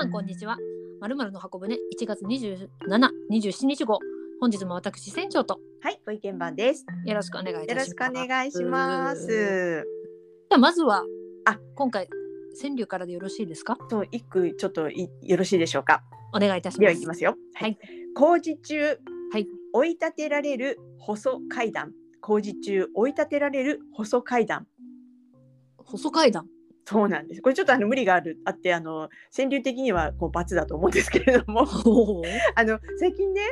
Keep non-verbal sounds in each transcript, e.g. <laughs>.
さんこんにちは。まるまるの箱舟1月27、27日号。本日も私船長とはい、ご意見番です。よろしくお願いいたします。よろしくお願いします。ではまずはあ今回川柳からでよろしいですか？と一句ちょっといよろしいでしょうか。お願いいたしではます。いきますよ。はい。工事中、はい。追い立てられる細階段。工事中追い立てられる細階段。細階段。そうなんです。これちょっとあの無理があるあってあの川柳的にはこう罰だと思うんですけれども、<laughs> あの最近ね、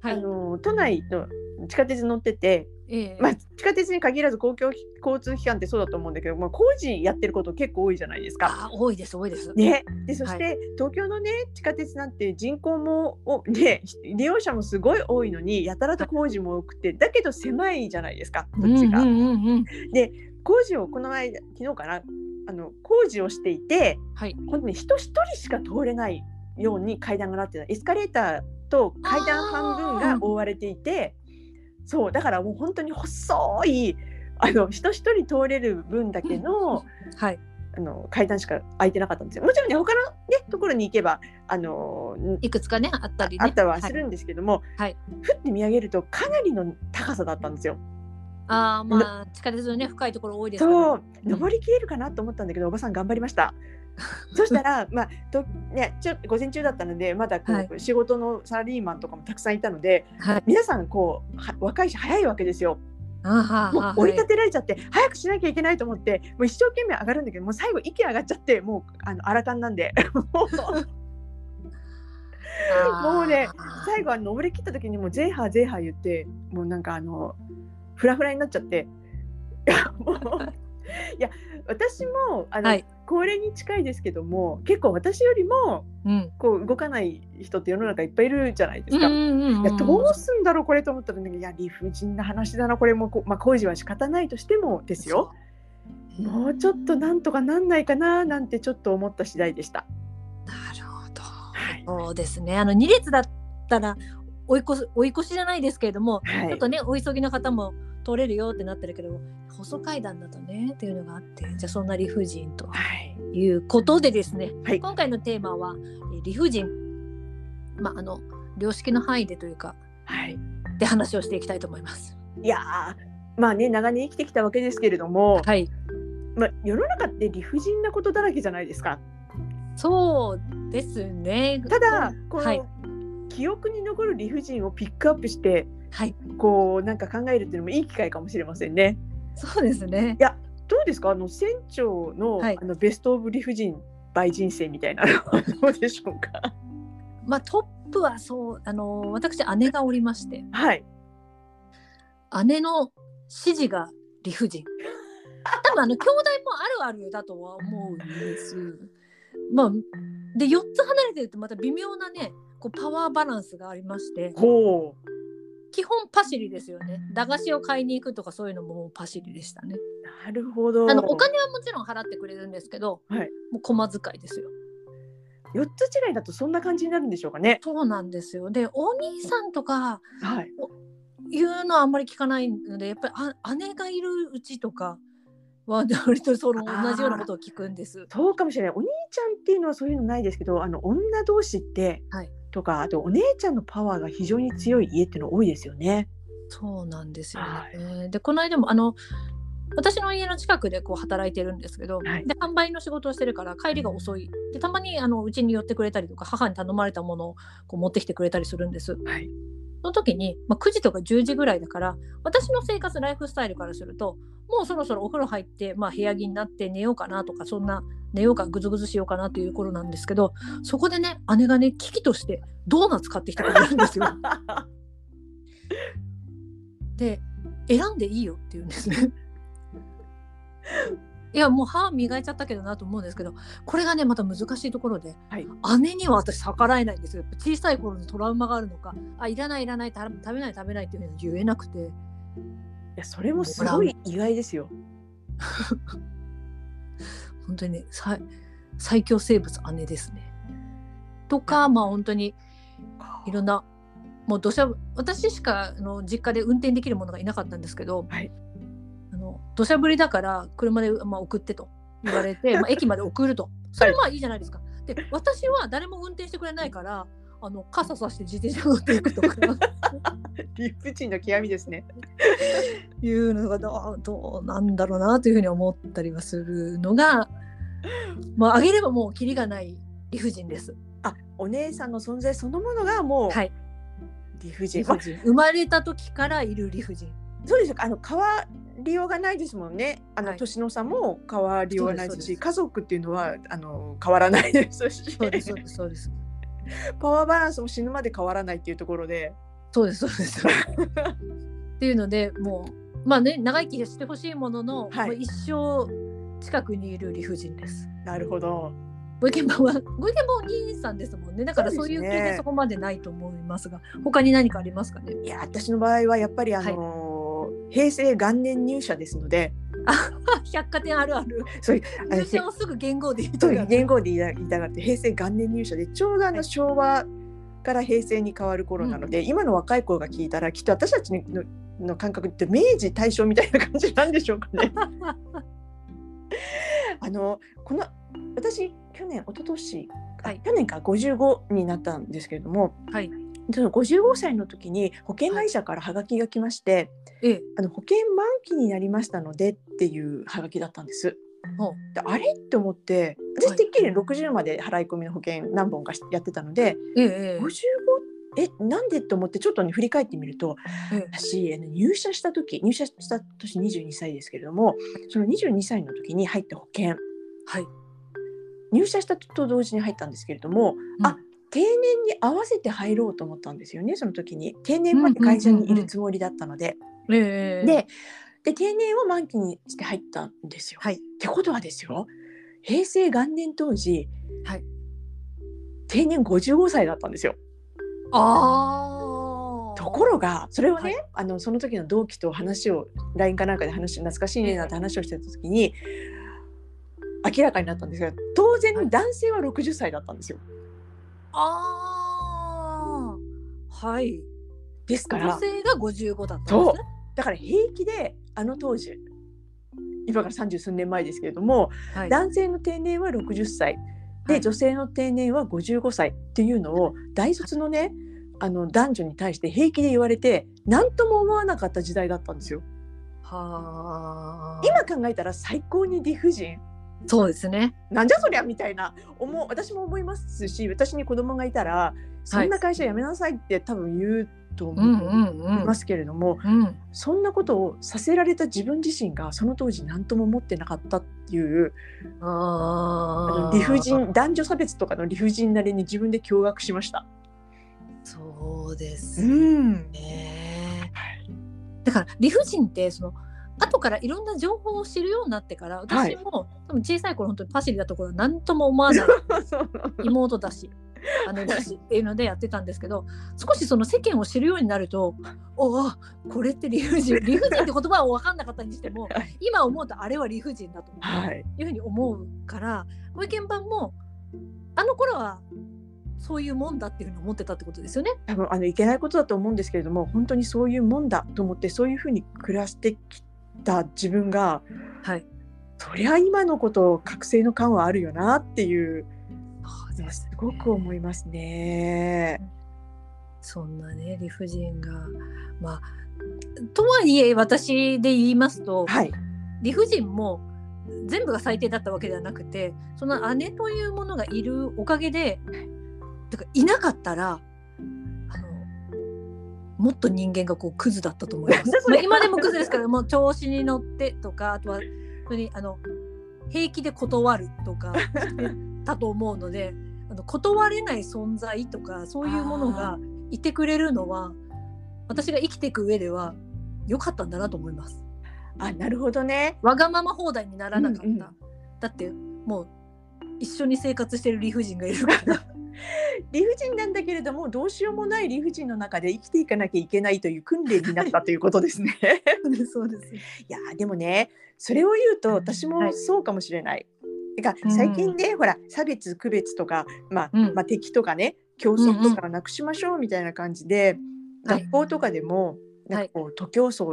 はい。あの都内の地下鉄乗ってて、ええまあ地下鉄に限らず公共交通機関ってそうだと思うんだけど、まあ工事やってること結構多いじゃないですか。あ多いです多いです。ね、でそして、東京のね地下鉄なんて人口もおね利用者もすごい多いのにやたらと工事も多くてだけど狭いじゃないですか土地が。うんうんうんうん。工事をこの間昨日かなあの工事をしていてはい。本当に人一人しか通れないように階段がなってたエスカレーターと階段半分が覆われていてそうだからもう本当に細いあの人一人通れる分だけの <laughs> はい。あの階段しか空いてなかったんですよ。もちろんね他のねところに行けばあのんいくつかねあったりね。あったはするんですけども、はいふって見上げるとかなりの高さだったんですよ。ああまあ地下鉄のね深いところ多いですから。そう登りきれるかなと思ったんだけどおばさん頑張りました。<laughs> そしたらまあとねちょっと午前中だったのでまだこう、はい仕事のサラリーマンとかもたくさんいたのではい。皆さんこうは若いし早いわけですよ。あはもはう折り立てられちゃって、早くしなきゃいけないと思ってもう一生懸命上がるんだけどもう最後息上がっちゃってもうあの荒かんなんで <laughs> もうね最後は登り切った時にもうゼーハーゼーハー言ってもうなんかあのフラフラになっちゃっていやもういや私もあの、はい高齢に近いですけども結構私よりもうん。こう動かない人って世の中いっぱいいるじゃないですか。いやどうすんだろうこれと思ったら、ね、いや理不尽な話だなこれもこ、まあ、工事は仕方ないとしてもですよもうちょっとなんとかなんないかななんてちょっと思った次第でした。なるほど。はいそうですね。あの二列だったら追い越す追い越しじゃないですけれども、はいちょっとねお急ぎの方も通れるよってなってるけど、細階段だとねっていうのがあって、じゃあそんな理不尽とはいいうことでですね。はい今回のテーマはえー理不尽。まああの良識の範囲でというかはいで話をしていきたいと思います。いやーまあね長年生きてきたわけですけれども、はい。まあ、世の中って理不尽なことだらけじゃないですか。そうですね。ただこの、はい記憶に残る理不尽をピックアップしてはい。こうなんか考えるっていうのもいい機会かもしれませんね。そうですね。いやどうですか？あの船長の,、はいあのベストオブ理不尽倍人生みたいなのは <laughs> どうでしょうか？まあトップはそうあの私姉がおりまして。はい。姉の指示が理不尽。多分あの兄弟もあるあるだとは思うんです。まあで4つ離れてるとまた微妙なねこうパワーバランスがありましてほ基本パシリですよね駄菓子を買いに行くとかそういうのもパシリでしたねうなるほど。あのお金はもちろん払ってくれるんですけど、はいもう駒遣いですよ四つ違いだとそんな感じになるんでしょうかね。そうなんですよでお兄さんとかはい。いうのはあんまり聞かないのでやっぱりあ姉がいるうちとかは割とその同じようなことを聞くんです。そうかもしれない。お兄ちゃんっていうのはそういうのないですけど、あの女同士って、はいとかあとお姉ちゃんのパワーが非常に強い家っていうの多いですよね。そうなんですよはね。でこの間もあの私の家の近くでこう働いてるんですけど、はいで販売の仕事をしてるから帰りが遅いでたまにあのうちに寄ってくれたりとか母に頼まれたものをこう持ってきてくれたりするんです。はい。その時に、まあ、9時とか10時ぐらいだから私の生活ライフスタイルからするともうそろそろお風呂入って、まあ、部屋着になって寝ようかなとかそんな寝ようかぐずぐずしようかなっていう頃なんですけどそこでね姉がね危機としてドーナツ買ってきてくれるんですよ。<laughs> で選んでいいよって言うんですね。<laughs> いやもう歯磨いちゃったけどなと思うんですけどこれがねまた難しいところで、はい。姉には私逆らえないんですよ。小さい頃のトラウマがあるのかあいらないいらないた食べない食べないっていうのは言えなくて。いやそれもすごい意外ですよ。<laughs> 本当にね最最強生物姉ですね。とかまあ本当にいろんなもう土砂私しかあの実家で運転できるものがいなかったんですけど、はい。あの土砂降りだから車で、まあ、送ってと言われて、<laughs> まあ、駅まで送るとそれまあいいじゃないですか。で私は誰も運転してくれないからあの傘さして自転車乗っていくとか理不尽の極みですね。いうのがどうどうなんだろうなというふうに思ったりはするのがまああげればもうキリがない理不尽です。あ、お姉さんの存在そのものがもうはい理不尽。理不尽生まれた時からいる理不尽。そうですよ。あの変わりようがないですもんね。あの、はい年の差も変わりようがないですし、家族っていうのはあの変わらないですし、そうですそうですそうです。<laughs> パワーバランスも死ぬまで変わらないっていうところで、そうですそうです。っていうのでもうまあね長生きしてほしいものの、はいもう一生近くにいる理不尽です。なるほど。ご意見番はご意見番お兄さんですもんね。だからそうういう経験そこまでないと思いますが、他に何かありますかね？いや私の場合はやっぱりあの、平成元年入社ですので、<laughs> 百貨店あるある。そういう入社をすぐ言語で言いう言語で言いたがって平成元年入社でちょうどあのはい昭和から平成に変わる頃なので、今の若い子が聞いたらきっと私たちのの感覚って明治大正みたいな感じなんでしょうかね。<laughs> あのこの私去年一昨年、あはい去年か55になったんですけれどもはい。その55歳の時に保険会社からハガキが来まして、ええ。あの保険満期になりましたのでっていうハガキだったんです。であれって思ってはい。私てっきり60まで払い込みの保険何本かしやってたのでええええ。55えなんでって思ってちょっとね振り返ってみるとええ。私入社した時入社した年22歳ですけれどもその22歳の時に入った保険。はい。入社したと同時に入ったんですけれども、あ定年に合わせて入ろうと思ったんですよねその時に定年まで会社にいるつもりだったので。でで定年を満期にして入ったんですよ。はいってことはですよ平成元年当時、はい定年55歳だったんですよ。ああ。ところがそれをね、はいあのその時の同期と話を LINE かなんかで話懐かしいねなんて話をしてた時に明らかになったんですが当はい然男性は60歳だったんですよ。ああ。はい。ですから女性が55だったんですね。だから平気であの当時今から三十数年前ですけれどもはい。男性の定年は60歳で、はい女性の定年は55歳っていうのを大卒のねあの男女に対して平気で言われて何とも思わなかった時代だったんですよ。はあ。今考えたら最高に理不尽そうですね。なんじゃそりゃみたいな思う私も思いますし私に子供がいたらそんな会社辞めなさいって多分言うとうん思うんうん。いますけれども、うん。そんなことをさせられた自分自身がその当時何とも思ってなかったっていうあああ。の理不。尽男女差別とかの理不尽なりに自分で驚愕しました。そうですん、ね。だから理不尽ってその後からいろんな情報を知るようになってから私も、多分小さい頃本当にパシリだった頃は何とも思わない。<laughs> 妹だし姉だしっていうのでやってたんですけど少しその世間を知るようになると <laughs> おおこれって理不尽 <laughs> 理不尽って言葉は分かんなかったにしてもはい。今思うとあれは理不尽だとはい、いうふうに思うからご意見番もあの頃はそういうもんだっていうふうに思ってたってことですよね。多分あのいけないことだと思うんですけれども本当にそういうもんだと思ってそういうふうに暮らしてきた自分がはい。そりゃ今のこと覚醒の感はあるよなっていうそうですすごく思いますね。そんなね理不尽がまあとはいえ私で言いますとはい、理不尽も全部が最低だったわけではなくてその姉というものがいるおかげでてかいなかったらもっと人間がこうクズだったと思います。<laughs> まあ、今でもクズですからもう調子に乗ってとかあとは本当にあの平気で断るとかしてたと思うのであの断れない存在とかそういうものがいてくれるのは私が生きていく上では良かったんだなと思います。あなるほどね。わがまま放題にならなかった、うんうん。だってもう一緒に生活してる理不尽がいるから理不尽なんだけれどもどうしようもない理不尽の中で生きていかなきゃいけないという訓練になったということですね。そうですいやーでもねそれを言うと私もそうかもしれない。てか最近ね、ほら差別区別とか、まあうん。まあ、敵とかね競争とかをなくしましょうみたいな感じで、はい。学校とかでもなんかこう徒競走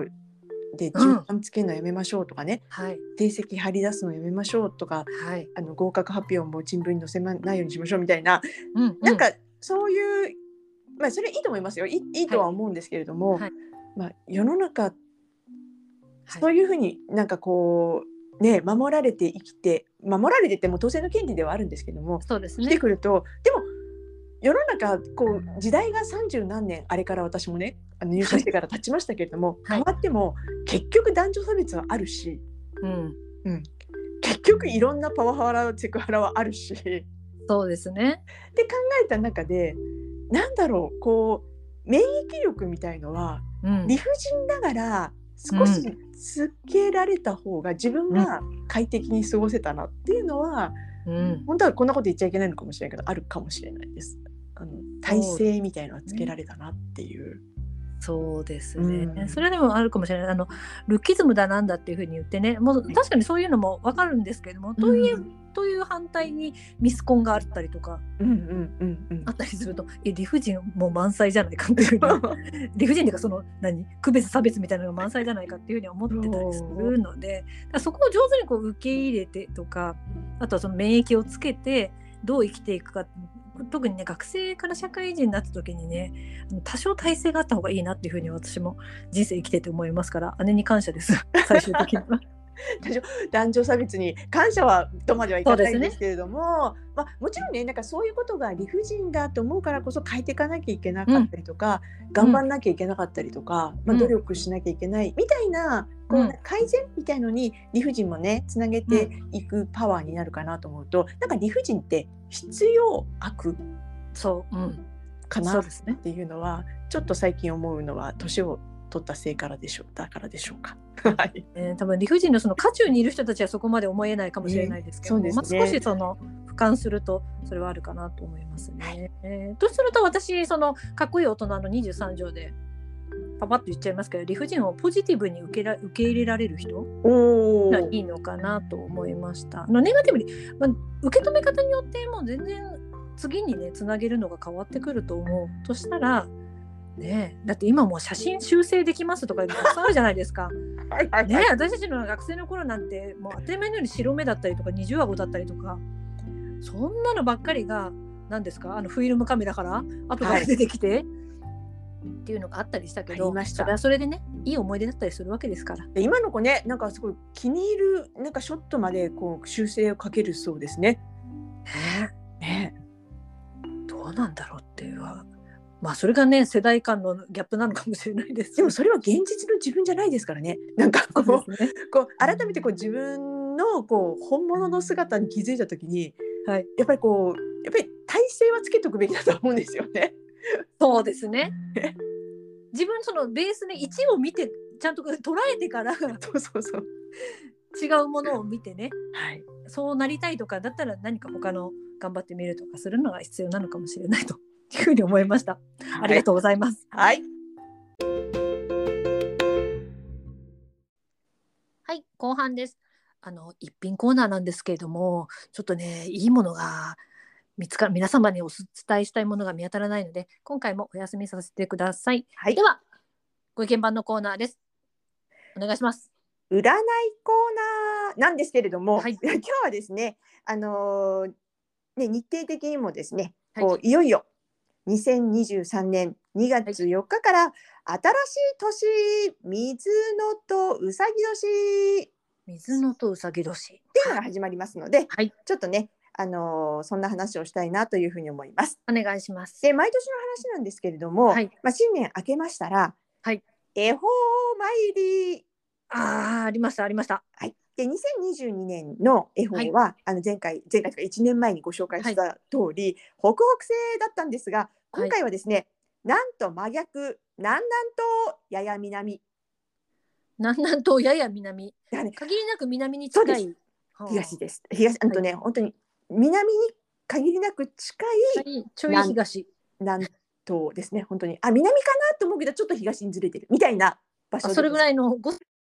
でうん。順番つけるのやめましょうとかね、はい。成績張り出すのやめましょうとかはい。あの合格発表も新聞に載せないようにしましょうみたいな、うんなんかそういう、まあ、それいいと思いますよ。いいいいとは思うんですけれども、はい。まあ、世の中はい。そういうふうになんかこうね守られて生きて守られてっても当然の権利ではあるんですけどもそうです生きてね。くるとでも世の中こう時代が30何年あれから私もねあの入社してから経ちましたけれども、はい変わっても結局男女差別はあるしうん。結局いろんなパワハラセクハラはあるしってそうですね。考えた中でなんだろうこう免疫力みたいのはうん理不尽ながら少しつけられた方が自分が快適に過ごせたなっていうのは、うん。本当はこんなこと言っちゃいけないのかもしれないけどあるかもしれないです。体制みたいのはつけられたなっていう。そうですね、うん。それでもあるかもしれない。あのルッキズムだなんだっていうふうに言ってね。もう確かにそういうのも分かるんですけれども、とはいという反対にミスコンがあったりとかうんうんうんうん。あったりするとえ理不尽もう満載じゃないかっていう <laughs> 理不尽っていうかその何？区別差別みたいなのが満載じゃないかっていうふうに思ってたりするのでそこを上手にこう受け入れてとかあとはその免疫をつけてどう生きていくか特にね学生から社会人になった時にね多少体制があった方がいいなっていうふうに私も人生生きてて思いますから姉に感謝です最終的には。<laughs> 男女差別に感謝はとまではいかないんですけれども、まあ、もちろんねなんかそういうことが理不尽だと思うからこそ変えていかなきゃいけなかったりとか、頑張んなきゃいけなかったりとか、まあ、うん。努力しなきゃいけないみたいな、こううん。改善みたいのに理不尽もねつなげていくパワーになるかなと思うと、なんか理不尽って必要悪そう、うん、かなっ。ていうのはちょっと最近思うのは年を取ったせいからでしょうだからでしょうか。<laughs> はいえー多分理不尽のその渦中にいる人たちはそこまで思えないかもしれないですけども、ねそうですねまあ、少しその俯瞰するとそれはあるかなと思いますね。えーとすると私そのかっこいい大人の23条でパパッと言っちゃいますけど理不尽をポジティブに受けら受け入れられる人おがいいのかなと思いました。あのネガティブに、まあ、受け止め方によってもう全然次にねつなげるのが変わってくると思うとしたらね。えだって今もう写真修正できますとかたくさんあるじゃないですか。はいはい。ねえ私たちの学生の頃なんてもう当たり前のように白目だったりとか二重顎だったりとかそんなのばっかりが何ですかあのフィルムカメラから後から出てきて、っていうのがあったりしたけどありました。それはそれでねいい思い出だったりするわけですから。で今の子ねなんかすごい気に入るなんかショットまでこう修正をかけるそうですね。ね。どうなんだろうっていうはまあそれがね世代間のギャップなのかもしれないですでもそれは現実の自分じゃないですからね。なんかこうね。こう改めてこう自分のこう本物の姿に気づいた時にはい、やっぱりこうやっぱり体勢はつけておくべきだと思うんですよね。そうですね。自分そのベースで1を見てちゃんと捉えてから違そうそうそう。うものを見てねはい。そうなりたいとかだったら何か他の頑張ってみるとかするのが必要なのかもしれないというふうに思いました。ありがとうございます。はい。はい、後半です。あの一品コーナーなんですけれども、ちょっとねいいものが見つか皆様にお伝えしたいものが見当たらないので、今回もお休みさせてください。はいで。はご意見番のコーナーです。お願いします。占いコーナーなんですけれども、はい <laughs> 今日はですね、あのーね日程的にもですね、はいこういよいよ2023年2月4日から新しい年水のとうさぎ年っ水野とうさぎ年。ていうのが始まりますので、はい、ちょっとね、あのーそんな話をしたいなというふうに思います。お願いします。で毎年の話なんですけれども、はいまあ、新年明けましたら、はい恵方参りああありましたありました。はい、で2022年の恵方は、あの前回前回とか1年前にご紹介した通り、北北西だったんですが今回はですね、なんと真逆南南東やや南。南南東やや南。ね限りなく南に近い。はあ。東です。東あとね、本当に南に限りなく近いちょい東。南東ですね本当に。あ南かなと思うけどちょっと東にずれてるみたいな場所あそれぐらいいのご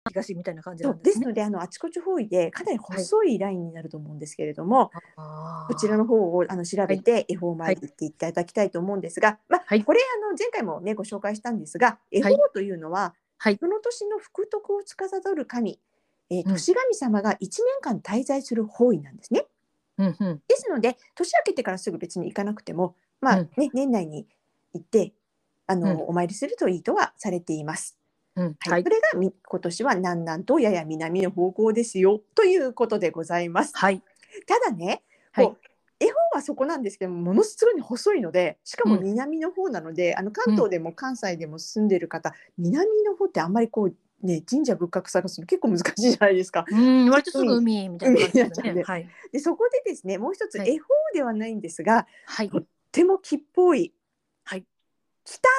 東みたいな感じなんですね。ですのであのあちこち方位でかなり細いラインになると思うんですけれども、あーこちらの方をあの調べて恵方参り行っていただきたいと思うんですが、まあこれあの前回もねご紹介したんですが恵方というのははいその年の福徳を司る神、えー年神様が1年間滞在する方位なんですね。うんうんですので年明けてからすぐ別に行かなくても、まあうん年内に行ってあの、うんお参りするといいとはされています。うんはい。はいそれがみ今年は南南とやや南の方向ですよということでございます。はい。ただね、はい。こう絵本はそこなんですけどもものすごい細いのでしかもうん。南の方なので、あの関東でも関西でも住んでる方、南の方ってあんまりこうね神社仏閣探すの結構難しいじゃないですか。うん割とすぐ海みたいな感じでね。はい。でそこでですねもう一つはい。絵本ではないんですが、はい。とっても木っぽい、はい。北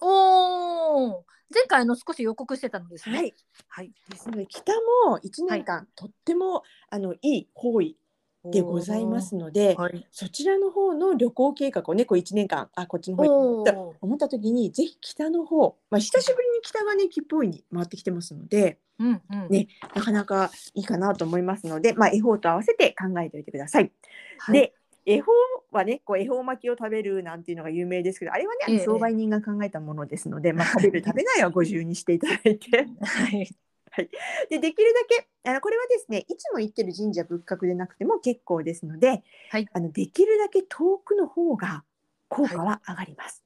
おお前回あの少し予告してたのですね。はい。はい。ですので北も1年間、とってもあのいい方位でございますので、はい。そちらの方の旅行計画をねこう1年間あこっちの方お行って思った時にぜひ北の方、まあ、久しぶりに北がね木っぽいに回ってきてますのでうんうん。ねなかなかいいかなと思いますので、まあ、恵方と合わせて考えておいてください。はい。で恵方はねこう恵方巻きを食べるなんていうのが有名ですけどあれはね商売人が考えたものですので、<laughs> まあ、食べる食べないはご自由にしていただいて。<laughs> はい。でできるだけあのこれはですねいつも行ってる神社仏閣でなくても結構ですので、はい。あのできるだけ遠くの方が効果は上がります。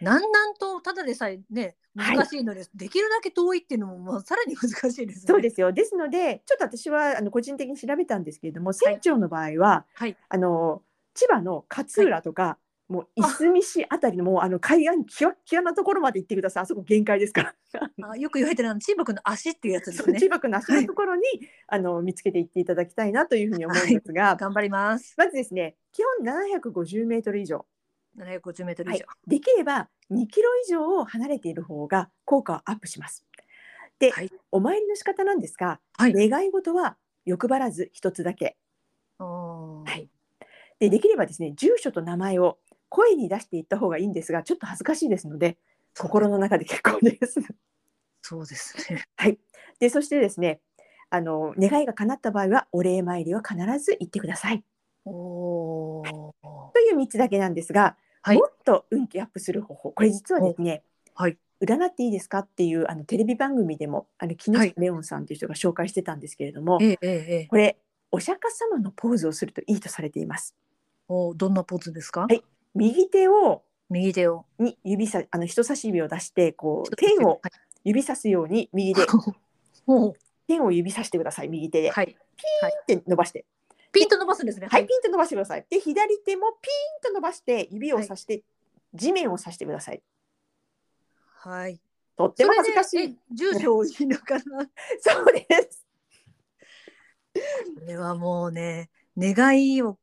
南南とただでさえねはい。難しいのです、できるだけ遠いっていうのももうさらに難しいですね。そうですよ。ですのでちょっと私はあの個人的に調べたんですけれども船長の場合は、はい。あの千葉の勝浦とか、もういすみ市あたりのもうあの海岸きわっきわなところまで行ってください。あそこ限界ですから。あよく言われてるあのチーバくんの足っていうやつですね。千。葉区の足のところに、あの見つけていっていただきたいなというふうに思うんですが、頑張ります。まずですね基本750メートル以上、750メートルはい以上。、できれば2キロ以上離れている方が効果はアップします。で、はいお参りの仕方なんですが、はい。願い事は欲張らず一つだけはいでできればですね住所と名前を声に出していった方がいいんですがちょっと恥ずかしいですので心の中で結構です。そうですね。<laughs> でそしてですねあの願いが叶った場合はお礼参りは必ず行ってくださいおお。という3つだけなんですが、はいもっと運気アップする方法これ実はですね、はい。占っていいですかっていうあのテレビ番組でもあの木はい下レオンさんという人が紹介してたんですけれども、ええええええ。これお釈迦様のポーズをするといいとされています。おどんなポーズですか？はい右手を右手を。に指さあの人差し指を出してこう天をはい指さすように右で <laughs> お天を指さしてください右手で、はい。ピンって伸ばしてピンと伸ばすんですね。はい、ピンと伸ばしてください。で左手もピンと伸ばして指をさして、地面をさしてください。はい。とっても恥ずかしい。住所を言いながら。<laughs> そうです。これはもうね、願いを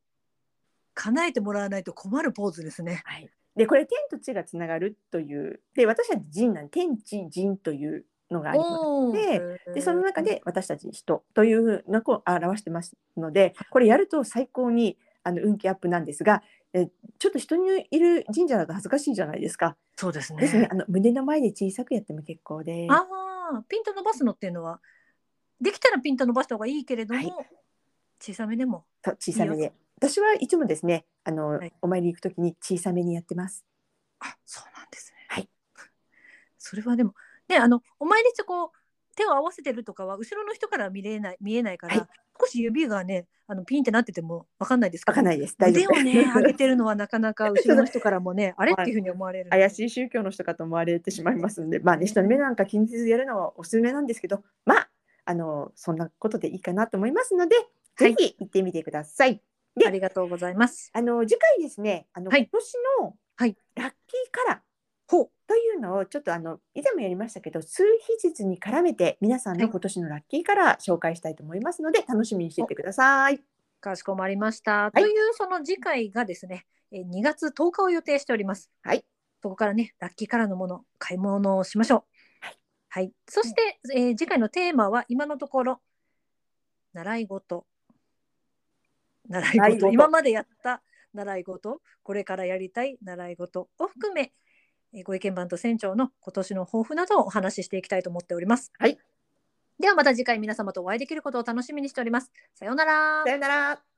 叶えてもらわないと困るポーズですね。はい、でこれ天と地がつながるという。で私たち人なん天地人というのがありますおでその中で私たち人というのを表してますのでこれやると最高にあの運気アップなんですがえちょっと人にいる神社だと恥ずかしいじゃないですか。そうですね。ですねあの胸の前で小さくやっても結構で。ああ、ピンと伸ばすのっていうのは、できたらピンと伸ばした方がいいけれども、はい小さめでも。小さめで私はいつもですねあの、はいお参り行くときに小さめにやってます。あ、そうなんですね。はい。それはでも、ね、あの、お参りしてこう、手を合わせてるとかは、後ろの人からは見れない、見えないから、はい。少し指がね、あの、ピンってなっててもわかんないですけかんないです。大丈夫。腕をね、上げてるのはなかなか <laughs> 後ろの人からもね、あれっていうふうに思われる。怪しい宗教の人かと思われてしまいますので、まあね、人の目なんか気にせずやるのはおすすめなんですけど、まあ、あの、そんなことでいいかなと思いますので、はい。ぜひ行ってみてください。ありがとうございます。あの、次回ですね、あの、はい。今年のはい。ラッキーカラー。ほう。というのを、ちょっとあの、以前もやりましたけど、数日日に絡めて、皆さんはいの今年のラッキーカラー紹介したいと思いますので、楽しみにしていてください。かしこまりました。いというその次回がですね、えー2月10日を予定しております。はい。そこからね、ラッキーカラーのもの、買い物をしましょう。はい。はい。そして、えー次回のテーマは今のところ、習い事。習い事事。今までやった習い事、これからやりたい習い事を含め、えーご意見番と船長の今年の抱負などをお話ししていきたいと思っております。はい。ではまた次回皆様とお会いできることを楽しみにしております。さようならさ。よなら。